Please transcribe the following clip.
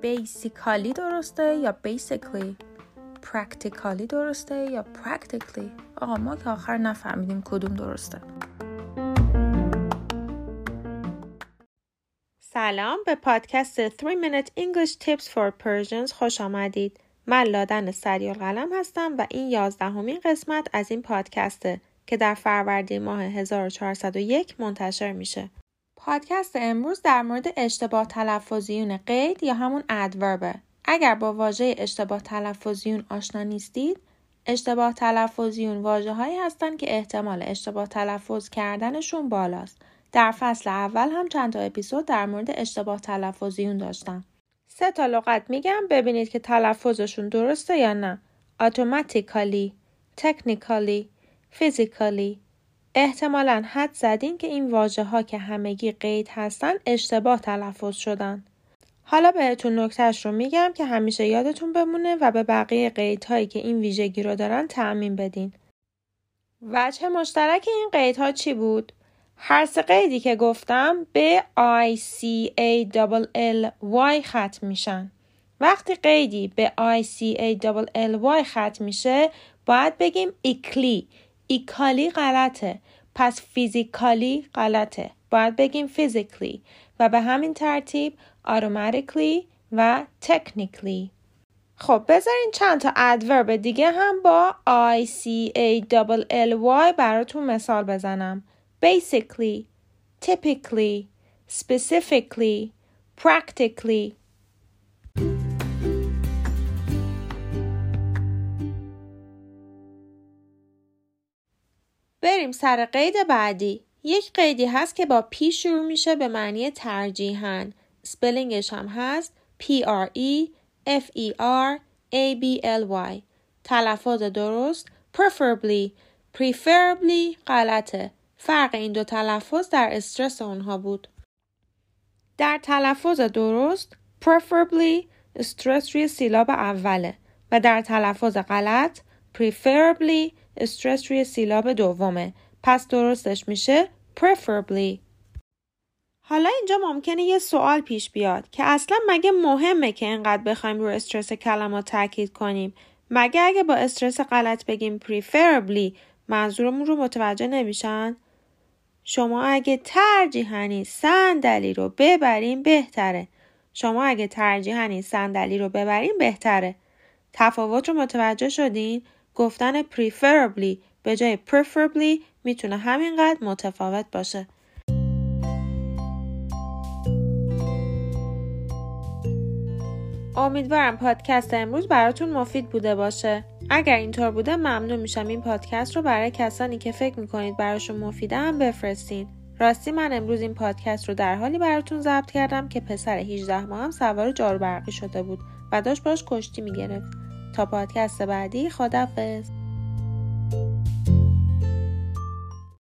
basically درسته یا basically practically درسته یا practically آقا ما که آخر نفهمیدیم کدوم درسته. سلام به پادکست 3 Minute English Tips for Persians خوش آمدید. من لادن سریع‌القلم هستم و این یازدهمین قسمت از این پادکسته. که در فروردین ماه 1401 منتشر میشه پادکست امروز در مورد اشتباه تلفظیون قید یا همون ادوربه. اگر با واژه اشتباه تلفظیون آشنا نیستید، اشتباه تلفظیون واجه هایی هستند که احتمال اشتباه تلفظ کردنشون بالاست. در فصل اول هم چند تا اپیزود در مورد اشتباه تلفظیون داشتم. سه تا لغت میگم ببینید که تلفظشون درسته یا نه. automatically, technically, physically احتمالا حد زدین که این واژه ها که همگی قید هستن اشتباه تلفظ شدن. حالا بهتون نکتهش رو میگم که همیشه یادتون بمونه و به بقیه قیدهایی که این ویژگی رو دارن تعمین بدین. وجه مشترک این قیدها چی بود؟ هر سه قیدی که گفتم به I C A L Y ختم میشن. وقتی قیدی به I C A L Y ختم میشه باید بگیم ایکلی ایکالی غلطه. پس فیزیکالی غلطه. باید بگیم فیزیکلی و به همین ترتیب automatically و technically. خب بذارین چند تا ادورب دیگه هم با I C A L Y براتون مثال بزنم. basically typically specifically practically بریم سر قید بعدی. یک قیدی هست که با P شروع میشه به معنی ترجیحاً. سپلینگش هم هست P R E F E R A B L Y. تلفظ درست preferably preferably غلطه. فرق این دو تلفظ در استرس اونها بود. در تلفظ درست preferably استرس روی سیلاب اوله و در تلفظ غلط preferably استرس روی سیلاب دومه پس درستش میشه preferably حالا اینجا ممکنه یه سوال پیش بیاد که اصلا مگه مهمه که اینقدر بخوایم روی استرس کلمات تاکید کنیم مگه اگه با استرس غلط بگیم preferably منظورمون رو متوجه نمیشن؟ شما اگه ترجیحنی صندلی رو ببرین بهتره. شما اگه ترجیحنی صندلی رو ببرین بهتره. تفاوت رو متوجه شدین؟ گفتن preferably به جای preferably می‌تونه همینقدر متفاوت باشه. امیدوارم پادکست امروز براتون مفید بوده باشه. اگر اینطور بوده ممنون میشم این پادکست رو برای کسانی که فکر می‌کنید براشون مفیده هم بفرستین. راستی من امروز این پادکست رو در حالی براتون ضبط کردم که پسر 18 ماه هم سوار جارو برقی شده بود و داشت باش کشتی می‌گرفت. پادکست بعدی خدافظ